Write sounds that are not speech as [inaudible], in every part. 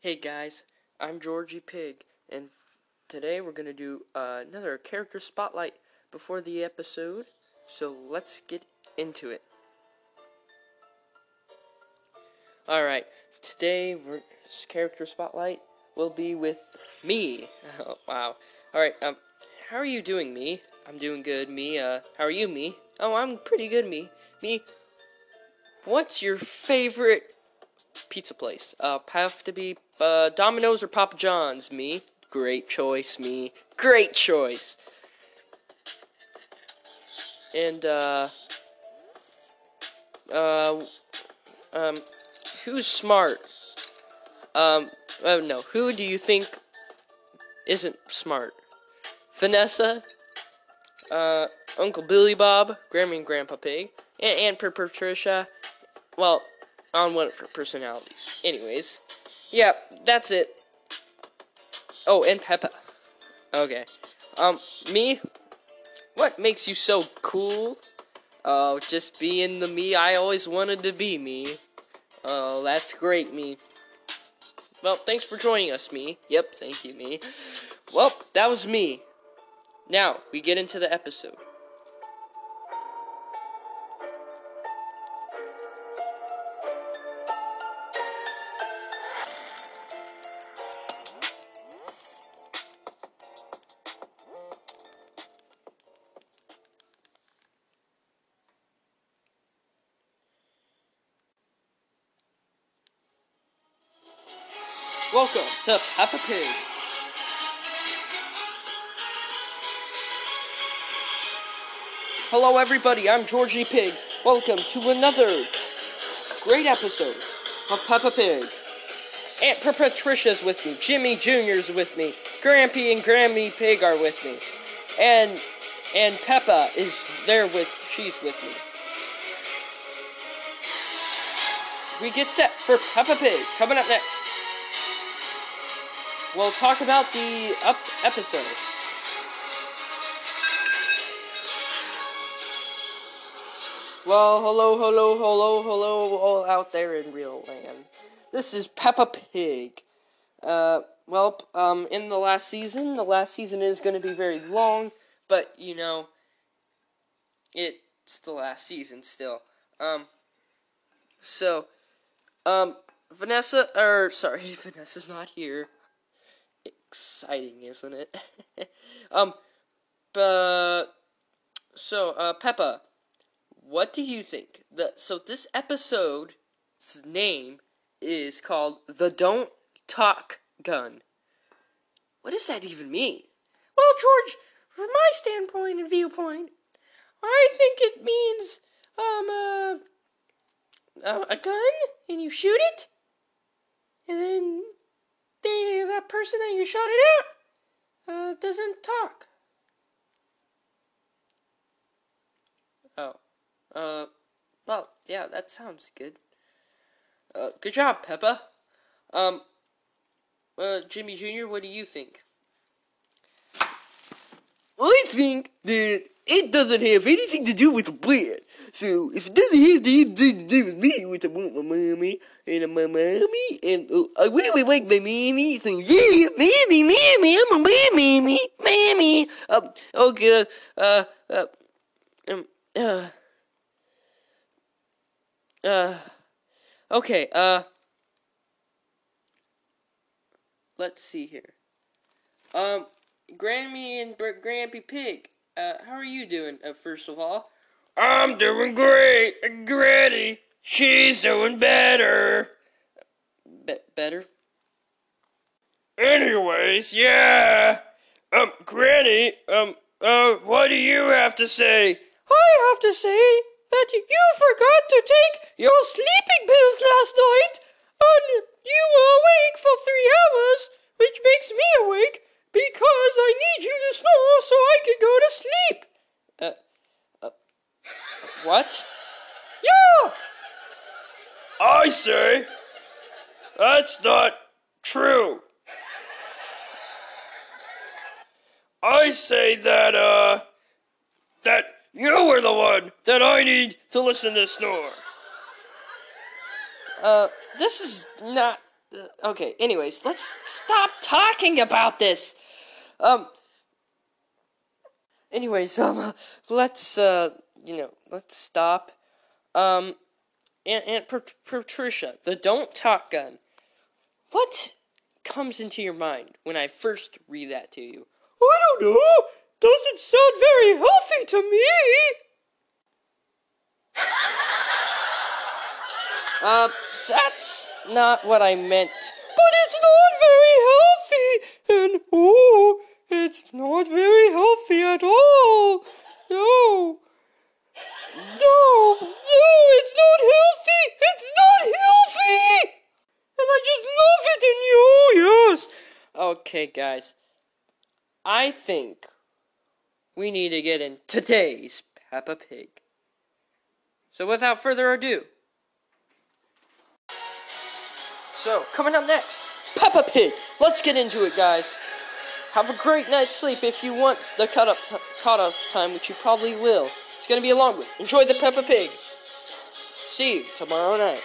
Hey guys, I'm Georgie Pig, and today we're gonna do uh, another character spotlight before the episode. So let's get into it. All right, today we're, character spotlight will be with me. [laughs] Oh, wow. All right. Um, how are you doing, me? I'm doing good, me. Uh, how are you, me? Oh, I'm pretty good, me. Me. What's your favorite pizza place? Uh, have to be uh, Domino's or Papa John's. Me. Great choice, me. Great choice. And uh, uh, um, who's smart? Um, oh no, who do you think isn't smart? Vanessa, uh, Uncle Billy Bob, Grammy and Grandpa Pig, and Aunt Patricia. Well, on one of her personalities. Anyways, yeah, that's it. Oh, and Peppa. Okay. Um, me? What makes you so cool? Oh, just being the me I always wanted to be, me. Oh, that's great, me. Well, thanks for joining us, me. Yep, thank you, me. Well, that was me. Now, we get into the episode. To Peppa Pig. Hello, everybody. I'm Georgie Pig. Welcome to another great episode of Peppa Pig. Aunt Patricia's with me. Jimmy Jr.'s with me. Grampy and Grammy Pig are with me. And and Peppa is there with she's with me. We get set for Peppa Pig coming up next. We'll talk about the up episode. Well, hello, hello, hello, hello, all out there in real land. This is Peppa Pig. Uh, well, um, in the last season, the last season is going to be very long, but you know, it's the last season still. Um, so, um, Vanessa, or sorry, [laughs] Vanessa's not here. Exciting, isn't it? [laughs] um, but so, uh, Peppa what do you think? The so this episode's name is called the Don't Talk Gun. What does that even mean? Well, George, from my standpoint and viewpoint, I think it means um uh, a gun and you shoot it, and then the that person that you shot it at uh, doesn't talk. Oh. Uh, well, yeah, that sounds good. Uh, good job, Peppa. Um, uh, Jimmy Jr., what do you think? I think that it doesn't have anything to do with blood. So if it doesn't have anything to do with me, with my mommy and my mommy, and uh, I really like my mommy, so yeah, mommy, mommy, I'm a mommy, mommy. Um, oh god, uh, uh, um, uh. Uh, okay, uh, let's see here. Um, Grammy and Grampy Pig, uh, how are you doing, uh, first of all? I'm doing great, Granny. She's doing better. Be- better? Anyways, yeah. Um, Granny, um, uh, what do you have to say? I have to say that you forgot to take your sleeping pills last night, and you were awake for three hours, which makes me awake because I need you to snore so I can go to sleep. Uh, uh what? Yeah! I say, that's not true. I say that, uh, that you were the one that I need to listen to snore. Uh, this is not uh, okay. Anyways, let's stop talking about this. Um. Anyways, [laughs] um, let's uh, you know, let's stop. Um, Aunt Aunt Pat- Patricia, the don't talk gun. What comes into your mind when I first read that to you? I don't know. Doesn't sound very healthy to me. [laughs] Uh, that's not what I meant. But it's not very healthy. And oh, it's not very healthy at all. No. No, no, it's not healthy. It's not healthy. And I just love it in you, yes. Okay, guys. I think we need to get in today's Peppa Pig. So, without further ado. So, coming up next, Peppa Pig. Let's get into it, guys. Have a great night's sleep if you want the cut up t- cut off time, which you probably will. It's gonna be a long one. Enjoy the Peppa Pig. See you tomorrow night.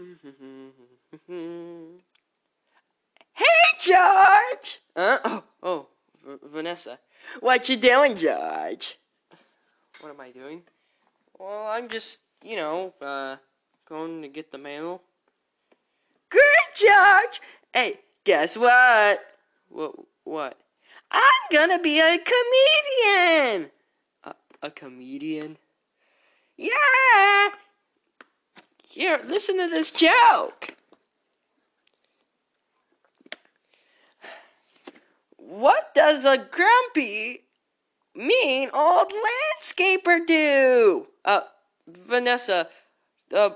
[laughs] Hey, George! Huh? Oh, oh, V- Vanessa. What you doing, George? What am I doing? Well, I'm just, you know, uh, going to get the mail. Good, George! Hey, guess what? What? What? I'm gonna be a comedian! A, a comedian? Yeah! Here, listen to this joke. What does a grumpy, mean old landscaper do? Uh, Vanessa. Uh,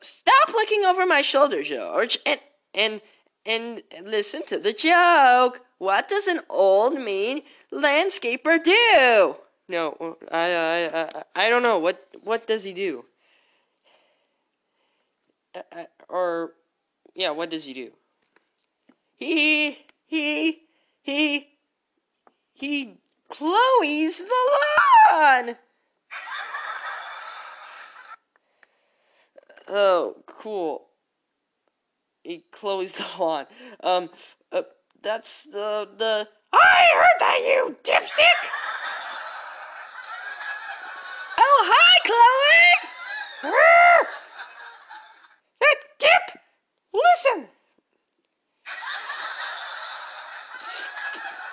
Stop looking over my shoulder, George, and and and listen to the joke. What does an old, mean landscaper do? no, I, I, I, I don't know. What, what does he do? Uh, uh, or, yeah, what does he do? He he he he Chloe's the lawn. [laughs] Oh, cool. He Chloe's the lawn. Um, uh, that's the the. I heard that, you dipstick. [laughs] Oh hi, Chloe. [laughs] Arr! That dip. Listen.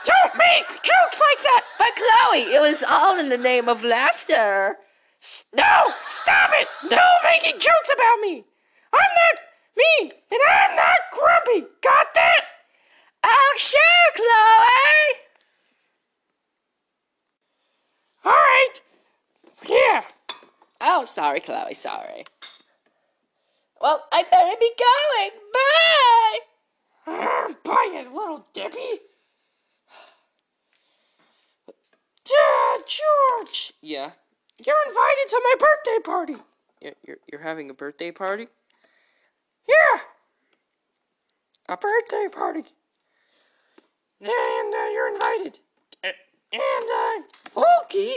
Don't make jokes like that. But Chloe, it was all in the name of laughter. S- No, stop it. No making jokes about me. I'm not mean and I'm not grumpy. Got that? Oh sure, Chloe. All right. Yeah. Oh, sorry, Chloe. Sorry. Well, I better be going. Bye. Bye, you little dippy. Duh, George, Yeah, you're invited to my birthday party. you're you're, you're having a birthday party. Yeah, a birthday party. And uh, you're invited. And uh, Hulky,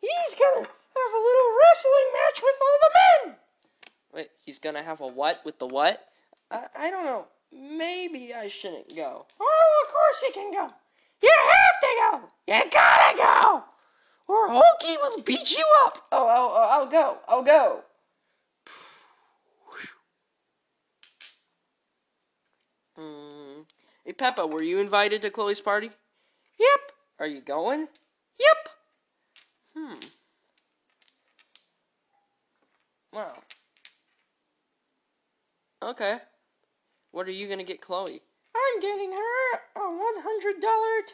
he's gonna have a little wrestling match with all the men. Wait, he's gonna have a what with the what? I I don't know. Maybe I shouldn't go. Oh, of course you can go. You have to go. You gotta go. Or Hulky will beat you up. Oh, I'll, I'll, I'll go. I'll go. [sighs] Hmm. Hey, Peppa, were you invited to Chloe's party? Yep. Are you going? Yep. Okay. What are you gonna get Chloe? I'm getting her a $100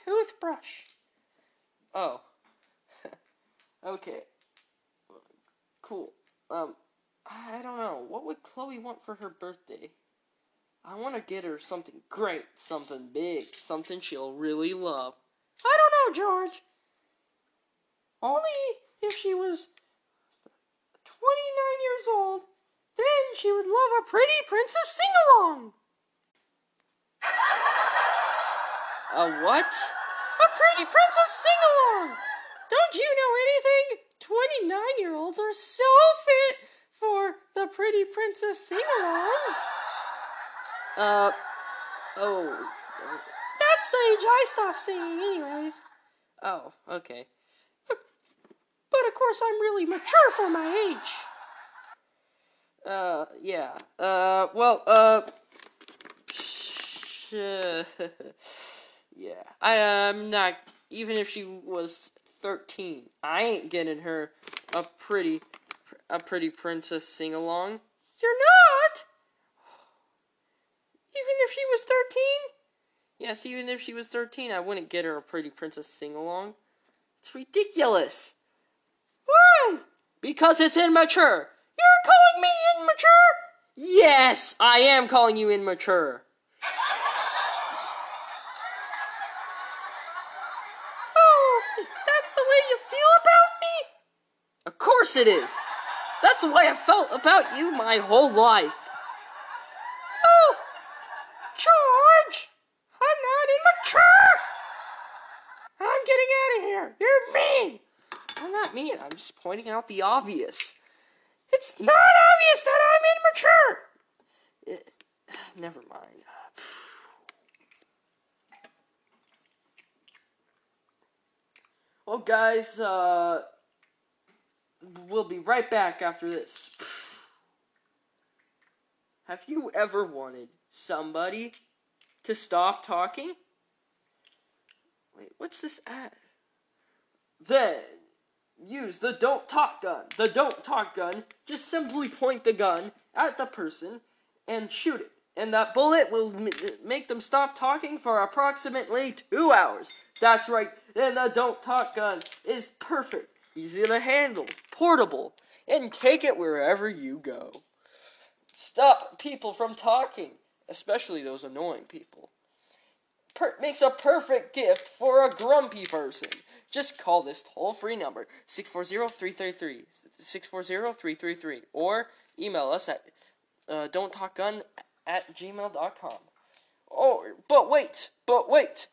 toothbrush. Oh. [laughs] okay. Cool. Um, I don't know. What would Chloe want for her birthday? I want to get her something great, something big, something she'll really love. I don't know, George. Only if she was 29 years old, then she would love a pretty princess sing along. [laughs] A what? A pretty princess sing along. Don't you know anything? 29 year olds are so fit for the pretty princess sing alongs. Uh, oh. That's the age I stopped singing, anyways. Oh, okay. But of course, I'm really mature for my age. Uh, yeah. Uh, well, uh. [laughs] yeah. I am not. Even if she was 13, I ain't getting her a pretty. A pretty princess sing along. You're not? Even if she was 13? Yes, even if she was 13, I wouldn't get her a pretty princess sing along. It's ridiculous. Why? Because it's immature. You're calling me immature? Yes, I am calling you immature. [laughs] Oh, that's the way you feel about me? Of course it is. That's the way I felt about you my whole life. Oh, George, I'm not immature. I'm getting out of here. You're mean. I'm not mean. I'm just pointing out the obvious. It's not obvious that I'm immature. Eh, [sighs] never mind. [sighs] Well, guys, uh, we'll be right back after this. [sighs] Have you ever wanted somebody to stop talking? Wait, what's this ad? Then use the don't talk gun. The don't talk gun, just simply point the gun at the person and shoot it. And that bullet will make them stop talking for approximately two hours. That's right, and the don't talk gun is perfect, easy to handle, portable, and take it wherever you go. Stop people from talking, especially those annoying people. Per- makes a perfect gift for a grumpy person. Just call this toll free number 640 333 640 333 or email us at uh, don't talk gun at gmail.com. Oh, but wait, but wait.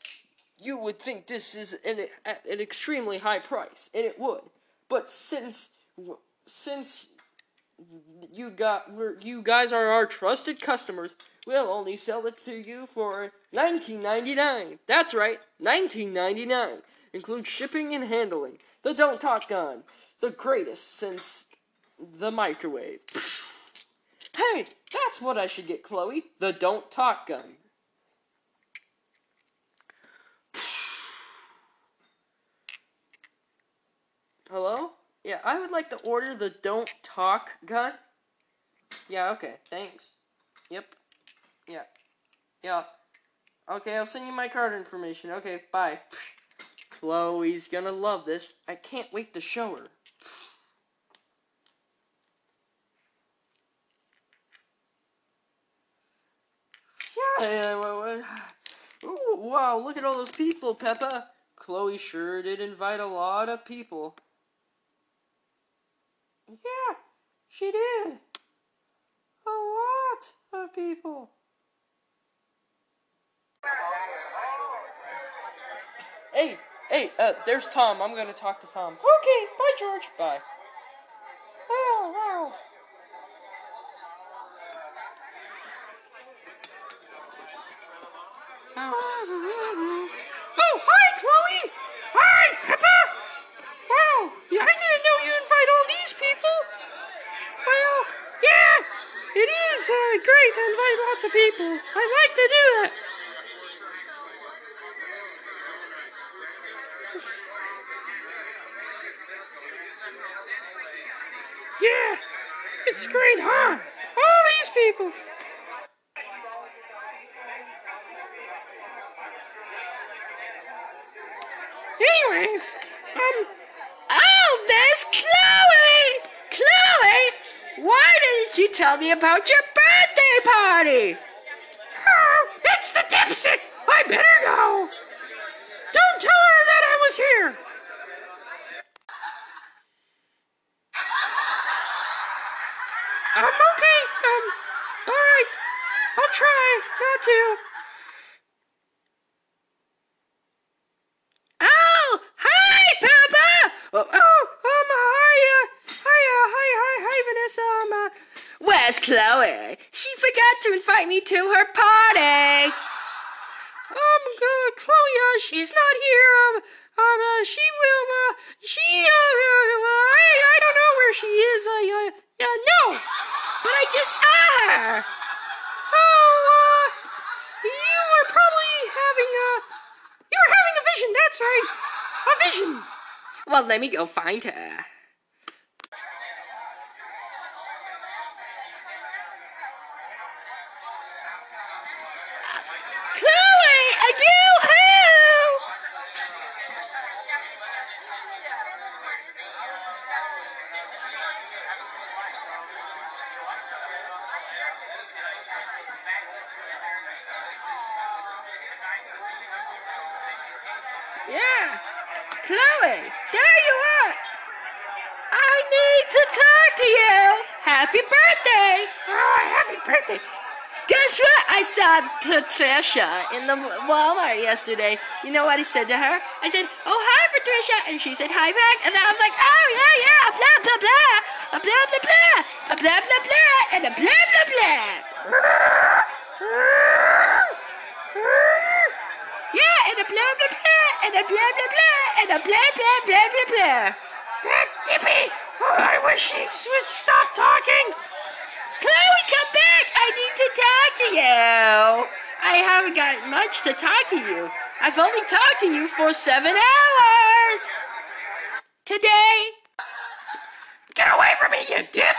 You would think this is an, at an extremely high price, and it would. But since since you got you guys are our trusted customers, we'll only sell it to you for 19.99. That's right, 19.99. Includes shipping and handling. The Don't Talk gun, the greatest since the microwave. Hey, that's what I should get, Chloe. The Don't Talk gun. Hello? Yeah, I would like to order the Don't Talk gun. Yeah, okay, thanks. Yep. Yeah. Okay, I'll send you my card information. Okay, bye. Chloe's gonna love this. I can't wait to show her. Yeah, Ooh, wow, look at all those people, Peppa. Chloe sure did invite a lot of people. Yeah, she did. A lot of people. Hey, hey, uh, there's Tom. I'm gonna talk to Tom. Okay, bye, George. Bye. Wow, wow. Oh, hi, Chloe. Hi, Peppa. Wow, I didn't know you invite all these people. Well, yeah, it is uh, great to invite lots of people. I like to do that. Great, huh? All these people. Anyways, um, Oh, there's Chloe! Chloe! Why didn't you tell me about your birthday party? oh, it's the dipstick. I better go. Don't tell her that I was here. I'm okay. Um, all right. I'll try not to. Oh, hi, Papa! Oh, um, hi, uh, hi, uh, hi, hi, hi, Vanessa. Um, uh, Where's Chloe? She forgot to invite me to her party. um, uh, Chloe, uh, she's not here. Um, um, uh, she will, uh, she, uh, uh, I, I don't know where she is. I, uh, yeah, saw her. Oh, uh, you were probably having a, you were having a vision. That's right, a vision. Well, let me go find her. Saw Patricia in the Walmart yesterday. You know what I said to her? I said, "Oh hi, Patricia," and she said, "Hi back." And I was like, "Oh yeah, yeah, blah blah blah, a blah blah blah, a blah blah blah, and a blah blah blah." Yeah, and a blah blah blah, and a blah blah blah, and a blah blah blah blah blah. That Dippy. Oh, I wish she would stop talking. Chloe, come back! I need to talk to you. I haven't got much to talk to you. I've only talked to you for seven hours. Today. Get away from me, you dip.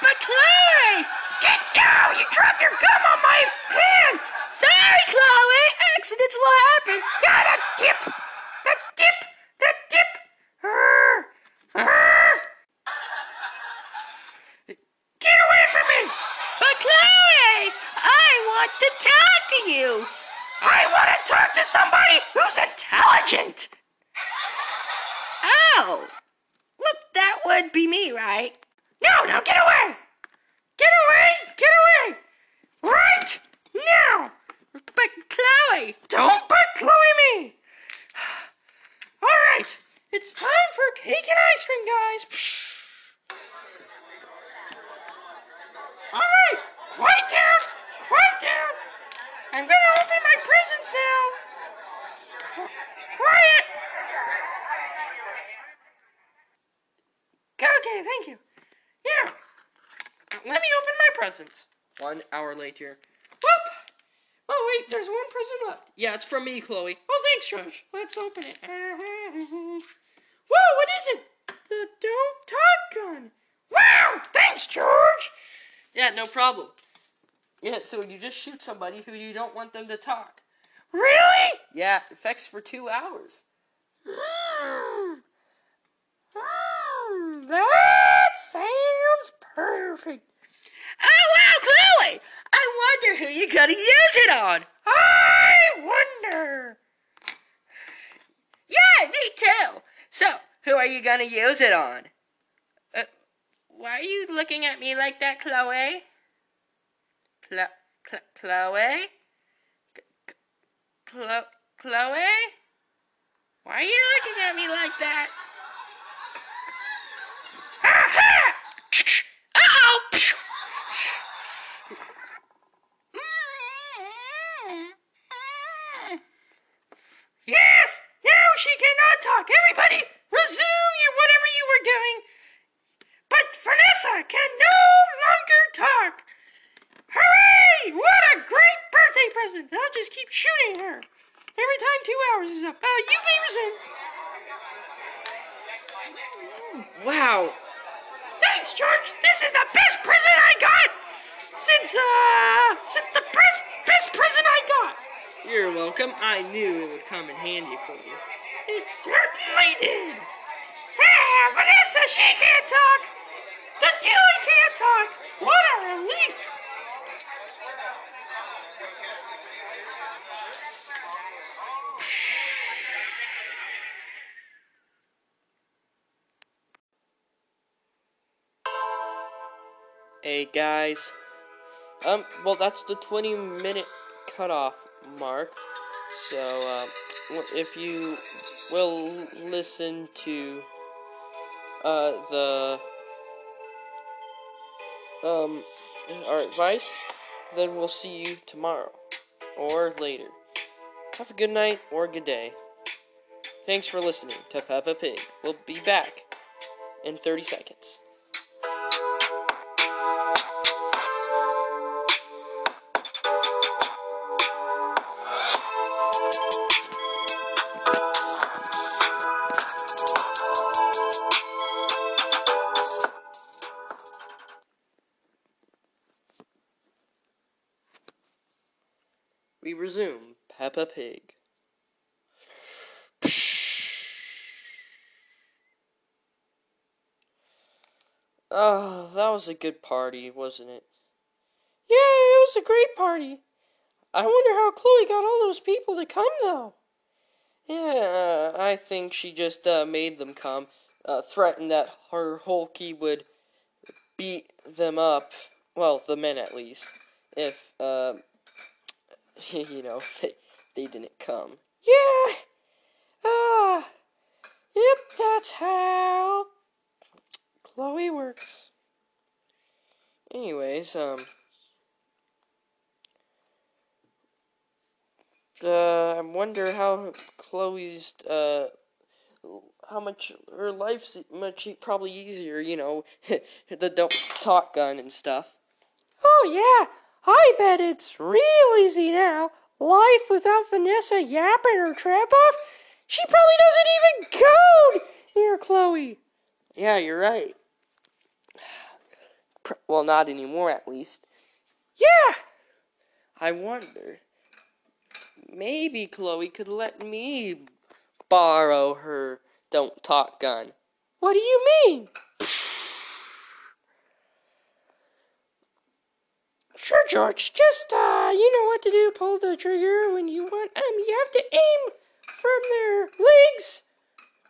But Chloe! Get down. You dropped your gum on my pen. Sorry, Chloe! Accidents will happen. Got a. Dip. The dip. Arr, arr. Get away from me. But Chloe! I want to talk to you. I want to talk to somebody who's intelligent. Oh. Well, that would be me, right? No, no, get away. Get away. Get away. Right now. But Chloe! Don't but Chloe me. All right. It's time for cake and ice cream, guys. All right. Quiet down. Quiet down. I'm gonna open my presents now. Quiet. Okay, thank you. Yeah. Let me open my presents. One hour later. Whoop. Oh wait, there's one present left. Yeah, it's from me, Chloe. Oh, thanks, Josh. Let's open it. [laughs] Whoa, what is it? The don't talk gun. Wow, thanks, George. Yeah, no problem. Yeah, so you just shoot somebody who you don't want them to talk. Really? Yeah, effects for two hours. Mm. Mm, that sounds perfect. Oh wow, Chloe! I wonder who you're gonna use it on. I wonder. Yeah, me too. So, who are you gonna use it on? Uh, why are you looking at me like that, Chloe? Chlo- Chlo- Chloe? Chloe? Why are you looking at me like that? just keep shooting her. Every time two hours is up. Uh, you, Beaverson. Wow. Thanks, George. This is the best present I got since uh since the best best present I got. You're welcome. I knew it would come in handy for you. It certainly did. Ah, Vanessa, she can't talk. The dealer can't talk. What a relief. Guys. Um, well, that's the 20 minute cutoff mark. So, uh, if you will listen to uh, the um, our advice, then we'll see you tomorrow or later. Have a good night or a good day. Thanks for listening to Peppa Pig. We'll be back in 30 seconds. Resume Peppa Pig. [sighs] Oh, that was a good party, wasn't it? Yeah, it was a great party. I wonder how Chloe got all those people to come, though. Yeah, I think she just uh, made them come, uh, threatened that her Hulky would beat them up. Well, the men at least, if uh, [laughs] you know [laughs] they, they didn't come. Yeah. Ah. Yep, that's how Chloe works. Anyways, um, uh, I wonder how Chloe's uh, how much her life's much probably easier. You know, [laughs] the don't talk gun and stuff. Oh, yeah. I bet it's real easy now. Life without Vanessa yapping her trap off. She probably doesn't even go near Chloe. Yeah, you're right. Well, not anymore, at least. Yeah. I wonder. Maybe Chloe could let me borrow her don't talk gun. What do you mean? [laughs] Sure, George. Just uh, you know what to do. Pull the trigger when you want. Um, you have to aim from their legs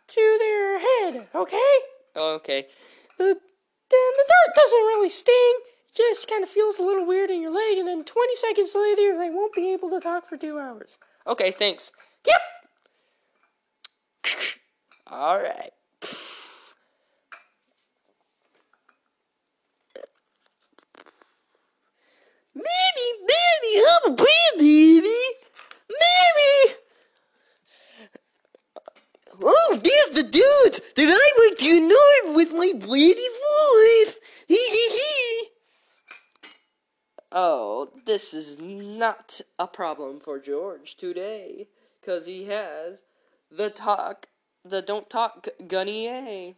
to their head. Okay? Okay. The then the dart doesn't really sting. It just kind of feels a little weird in your leg, and then 20 seconds later, they won't be able to talk for two hours. Okay, thanks. Yep. All right. Maybe, maybe, I'm a baby. Maybe. Oh, there's the dude that I like to annoy with my bloody voice. Hee hee hee. Oh, this is not a problem for George today, cause he has the talk, the don't talk gu- gunny.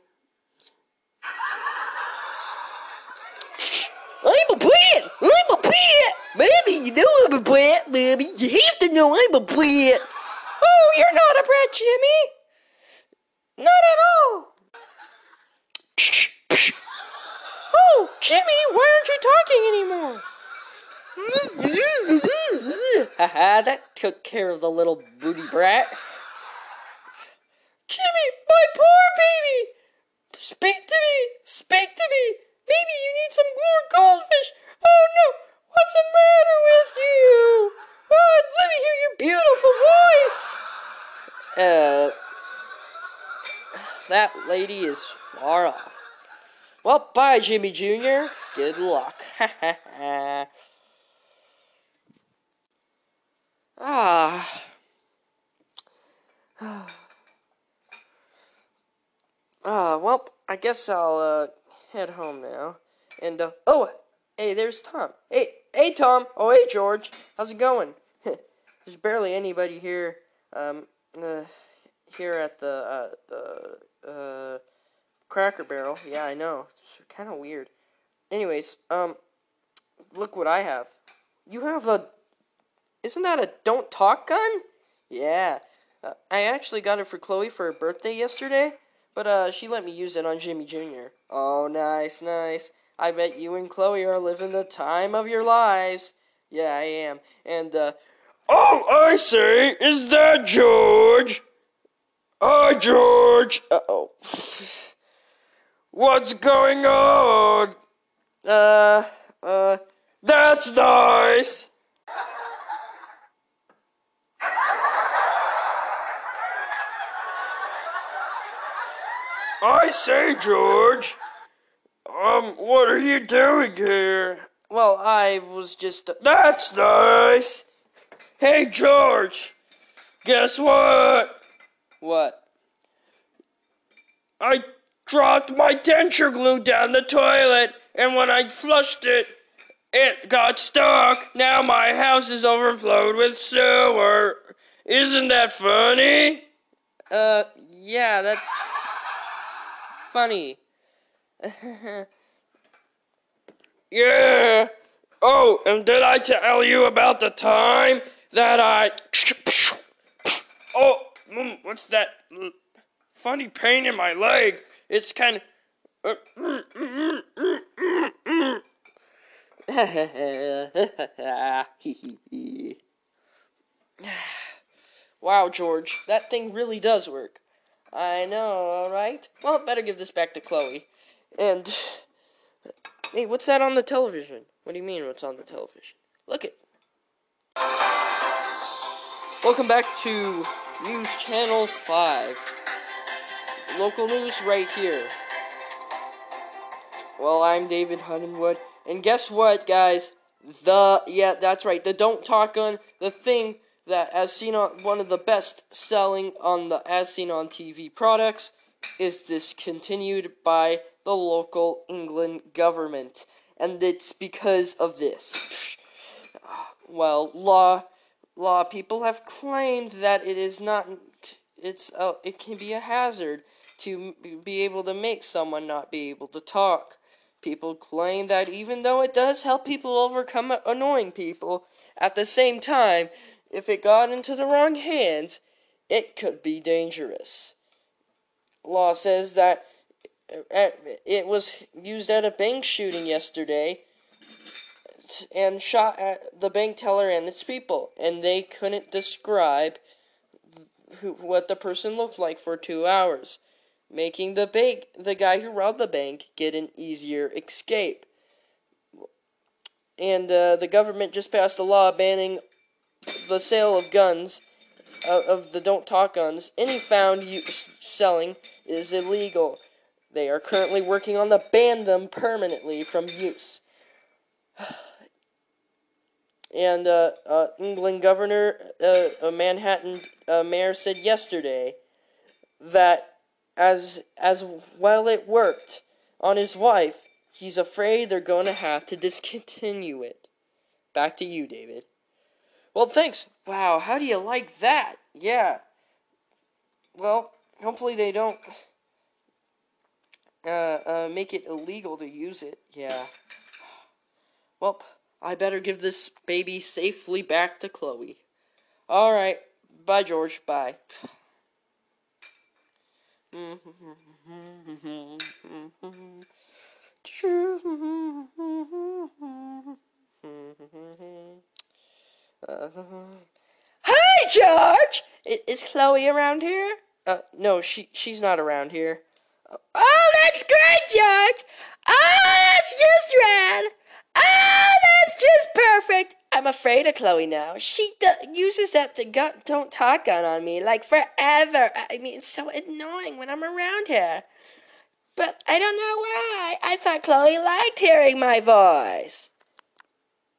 I'm a brat. I'm a brat. Baby, you know I'm a brat, baby. You have to know I'm a brat. Oh, you're not a brat, Jimmy. Not at all. Oh, Jimmy, why aren't you talking anymore? [laughs] Haha, that took care of the little booty brat. Jimmy, my poor baby! Speak to me! Speak to me! Maybe you need some more goldfish! Oh no! What's the matter with you? Oh, let me hear your beautiful voice! Uh, that lady is far off. Well, bye, Jimmy Jr. Good luck. [laughs] ah. [sighs] Ah, well, I guess I'll uh, head home now. And uh, oh, hey, there's Tom. Hey, hey, Tom. Oh, hey, George. How's it going? [laughs] there's barely anybody here. Um, uh, here at the uh, the uh, Cracker Barrel. Yeah, I know. It's kind of weird. Anyways, um, look what I have. You have a. Isn't that a don't talk gun? Yeah. Uh, I actually got it for Chloe for her birthday yesterday, but uh, she let me use it on Jimmy Jr. Oh, nice, nice. I bet you and Chloe are living the time of your lives. Yeah, I am. And, uh, Oh, I say, is that George? Hi, George. uh oh. What's going on? Uh, uh, That's nice. I say, George. Um, what are you doing here? well, I was just. That's nice. Hey, George. Guess what? What? I dropped my denture glue down the toilet, and when I flushed it, it got stuck. Now my house is overflowed with sewer. Isn't that funny? Uh, yeah, that's. funny. [laughs] Yeah. Oh, and did I tell you about the time that I. [laughs] Oh, mm, what's that funny pain in my leg? It's kind of. [laughs] wow, George, that thing really does work. I know, alright? Well, better give this back to Chloe. And. Hey, what's that on the television? What do you mean, what's on the television? Look it. Welcome back to News Channel 5. Local news right here. Well, I'm David Huntingwood, and guess what, guys? The yeah, that's right. The Don't Talk Gun, the thing that as seen on one of the best selling on the as seen on TV products, is discontinued by the local England government, and it's because of this. [sighs] Well, law law people have claimed that it is not it's uh, it can be a hazard to be able to make someone not be able to talk. People claim that even though it does help people overcome annoying people, at the same time, if it got into the wrong hands, it could be dangerous. Law says that it was used at a bank shooting yesterday and shot at the bank teller and its people, and they couldn't describe who, what the person looked like for two hours, making the bank the guy who robbed the bank get an easier escape. And uh, the government just passed a law banning the sale of guns, uh, of the don't talk guns. Any found use, selling is illegal. They are currently working on to ban them permanently from use. [sighs] And uh, uh, England governor, uh, Manhattan uh, mayor said yesterday that as as well it worked on his wife, he's afraid they're going to have to discontinue it. Back to you, David. Well, thanks. Wow, how do you like that? Yeah. Well, hopefully they don't uh, uh, make it illegal to use it. Yeah. Well, I better give this baby safely back to Chloe. All right. Bye, George. Bye. Hi, George. Is Chloe around here? Uh, no, she she's not around here. Oh, that's great, George. Oh, that's just rad. Oh, that's just perfect. I'm afraid of Chloe now. She uses that the gun, don't talk gun on me like forever. I mean, it's so annoying when I'm around her. But I don't know why. I thought Chloe liked hearing my voice.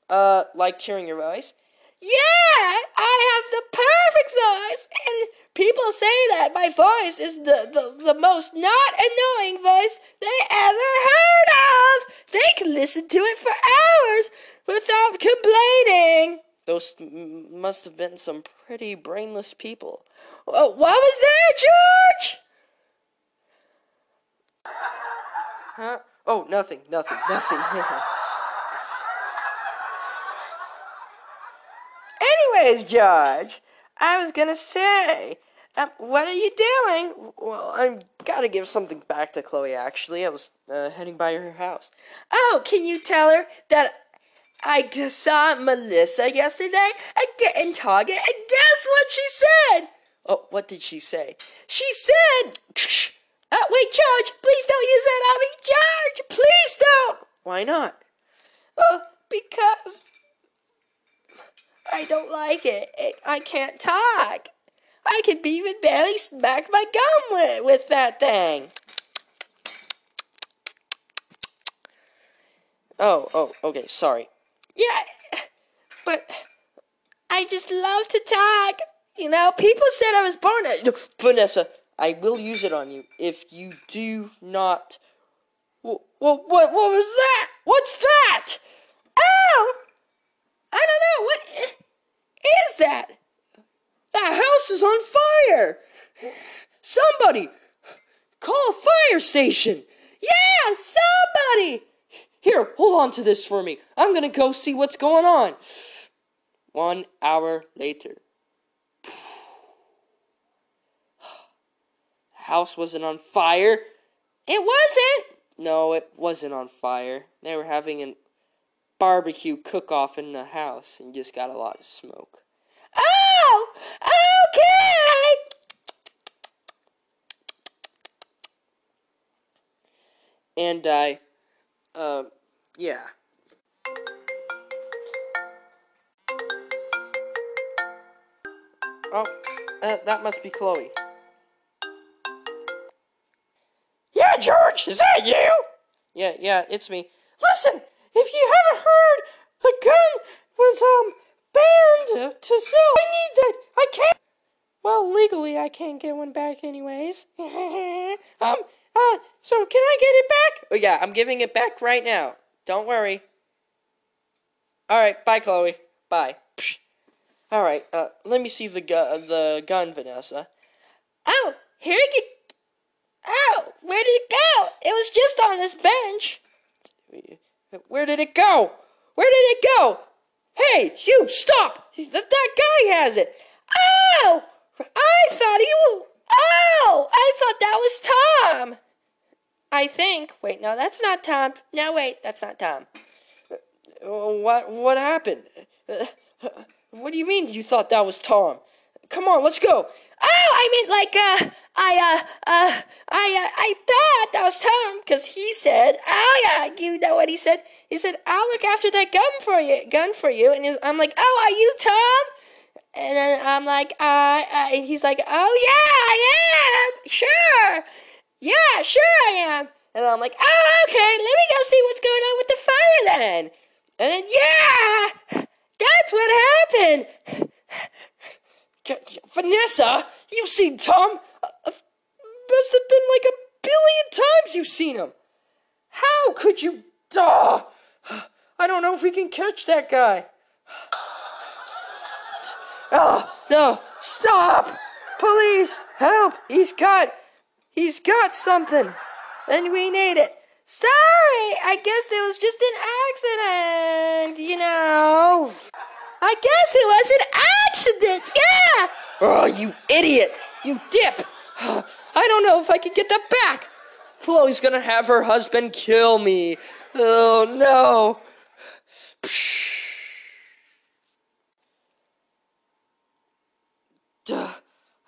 Uh, liked hearing your voice? Yeah, I have the perfect voice, and people say that my voice is the, the, the most not annoying voice they ever heard of. They can listen to it for hours without complaining. Those must have been some pretty brainless people. Oh, what was that, George? Huh? Oh, nothing, nothing, nothing. anyways, George, I was gonna say, what are you doing? Well, I'm gotta give something back to Chloe. Actually, I was uh, heading by her house. Oh, can you tell her that I saw Melissa yesterday at in Target, and guess what she said? Oh, what did she say? She said, "Oh, wait, George, please don't use that on me, George. Please don't." Why not? Well, because I don't like it. I can't talk. I can even barely smack my gum with, with that thing. Oh, oh, okay, sorry. Yeah, but I just love to talk. You know, people said I was born. A, Vanessa, I will use it on you if you do not. What, what, what was that? What's that? Oh! I don't know. What is that? That house is on fire! Somebody! Call a fire station! Yeah, somebody! Here, hold on to this for me. I'm gonna go see what's going on. One hour later. The house wasn't on fire. It wasn't! No, it wasn't on fire. They were having a barbecue cook off in the house and just got a lot of smoke. Oh! Okay! And I, uh, yeah. Oh, uh, that must be Chloe. Yeah, George, is that you? Yeah, yeah, it's me. Listen, if you haven't heard, the gun was, um, banned to sell. I need that. I can't. Well, legally, I can't get one back, anyways. [laughs] um, uh, so can I get it back? Oh, yeah, I'm giving it back right now. Don't worry. Alright, bye, Chloe. Bye. Alright, uh, let me see the, gu- the gun, Vanessa. Oh, here it Oh, where did it go? It was just on this bench. Where did it go? Where did it go? Hey, you, stop! That, that guy has it. Oh! I thought he was. Oh! I thought that was Tom! I think. Wait, no, that's not Tom. No, wait, that's not Tom. What, what happened? What do you mean you thought that was Tom? Come on, let's go. Oh, I meant like, uh, I, uh, uh, I, uh, I thought that was Tom, because he said, oh yeah, you know what he said? He said, I'll look after that gun for you, gun for you, and I'm like, oh, are you Tom? And then I'm like, uh, uh he's like, oh yeah, I am, sure, yeah, sure I am. And I'm like, oh, okay, let me go see what's going on with the fire then. And then, yeah, that's what happened. Vanessa, you've seen Tom. Uh, must have been like a billion times you've seen him. How could you? Duh! I don't know if we can catch that guy. Oh, no, stop! Police, help! He's got, he's got something, and we need it. Sorry, I guess it was just an accident, you know. I guess it was an accident, yeah! Oh, you idiot! You dip! I don't know if I can get that back! Chloe's gonna have her husband kill me. Oh no! Duh.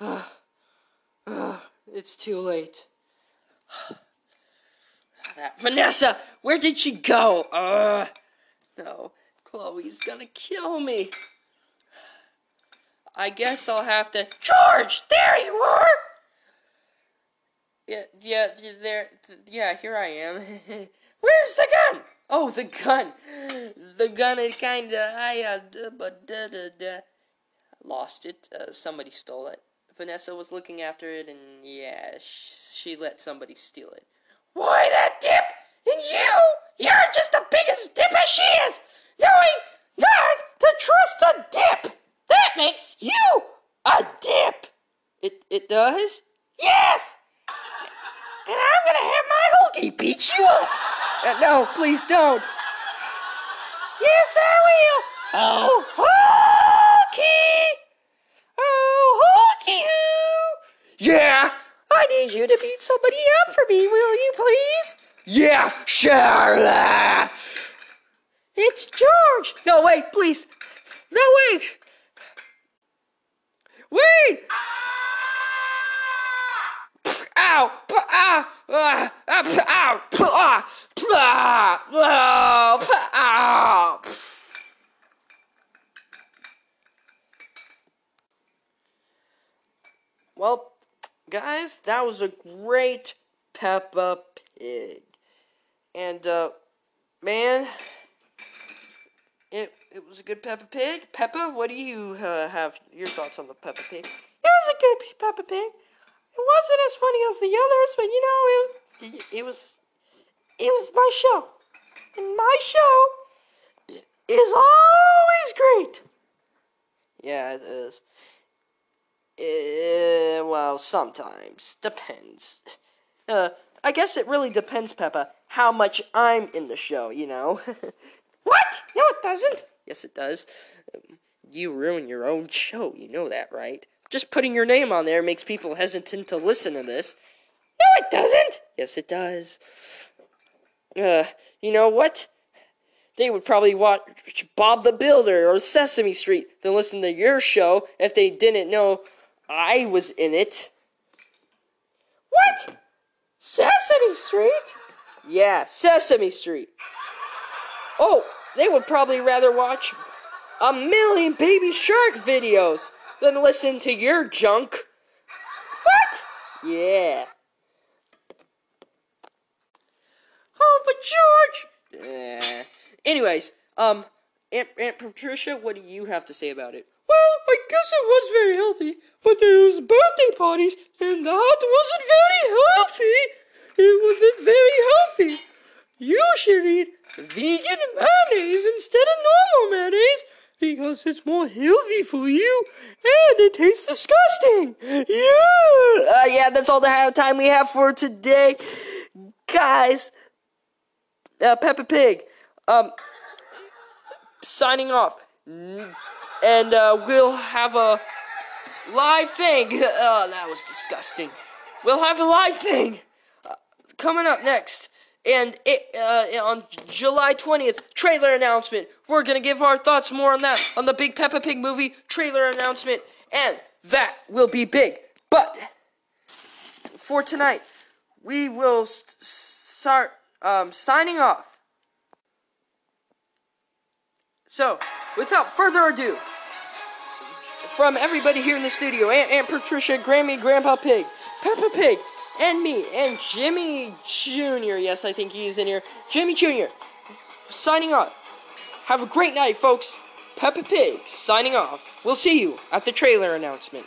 Uh, uh, it's too late. that Vanessa! Where did she go? Uh, no. Chloe's gonna kill me. I guess I'll have to. George, there you are. Yeah, yeah, there. Yeah, here I am. [laughs] Where's the gun? Oh, the gun. The gun is kinda. I uh, but da da da. Lost it. Uh, somebody stole it. Vanessa was looking after it, and yeah, she let somebody steal it. Why that dip? And you? You're just the biggest dip as she is knowing not to trust a dip. That makes you a dip. It it does. Yes. And I'm gonna have my hoagie beat you up. Uh, no, please don't. Yes, I will. Oh, hoagie. Oh, hoagie. Yeah. I need you to beat somebody up for me, will you please? Yeah, Charlotte. It's George. No, wait, please. No, wait. Wait. Ow! Ah! Ah! Ah! Ow! Ah! Ah! Ah! Ah! Well, guys, that was a great Peppa Pig. And, uh, man, was a good Peppa Pig. Peppa, what do you uh, have your thoughts on the Peppa Pig? It was a good Peppa Pig. It wasn't as funny as the others, but you know, it was It was, it was my show. And my show is always great. yeah, it is. Uh, well, sometimes. Depends. Uh, I guess it really depends, Peppa, how much I'm in the show, you know? [laughs] What? No, it doesn't. Yes, it does. Um, You ruin your own show, you know that, right? Just putting your name on there makes people hesitant to listen to this. No, it doesn't. Yes, it does. Uh, you know what? They would probably watch Bob the Builder or Sesame Street than listen to your show if they didn't know I was in it. What? Sesame Street? Yeah, Sesame Street. Oh, they would probably rather watch a million Baby Shark videos than listen to your junk. What? Yeah. Oh, but George. Eh. Anyways, um, Aunt, Aunt Patricia, what do you have to say about it? Well, I guess it was very healthy, but there was birthday parties, and that wasn't very healthy. It wasn't very healthy. You should eat vegan mayonnaise instead of normal mayonnaise because it's more healthy for you and it tastes disgusting. Yeah. Uh, yeah, that's all the time we have for today, guys. Uh, Peppa Pig, um, signing off, and uh, we'll have a live thing. [laughs] Oh, that was disgusting. We'll have a live thing uh, coming up next. And it, uh, on July 20th, trailer announcement. We're gonna give our thoughts more on that on the big Peppa Pig movie trailer announcement, and that will be big. But for tonight, we will start um, signing off. So, without further ado, from everybody here in the studio, Aunt, Aunt Patricia, Grammy, Grandpa Pig, Peppa Pig, and me, and Jimmy Jr. Yes, I think he's in here. Jimmy Jr. Signing off. Have a great night, folks. Peppa Pig signing off. We'll see you at the trailer announcement.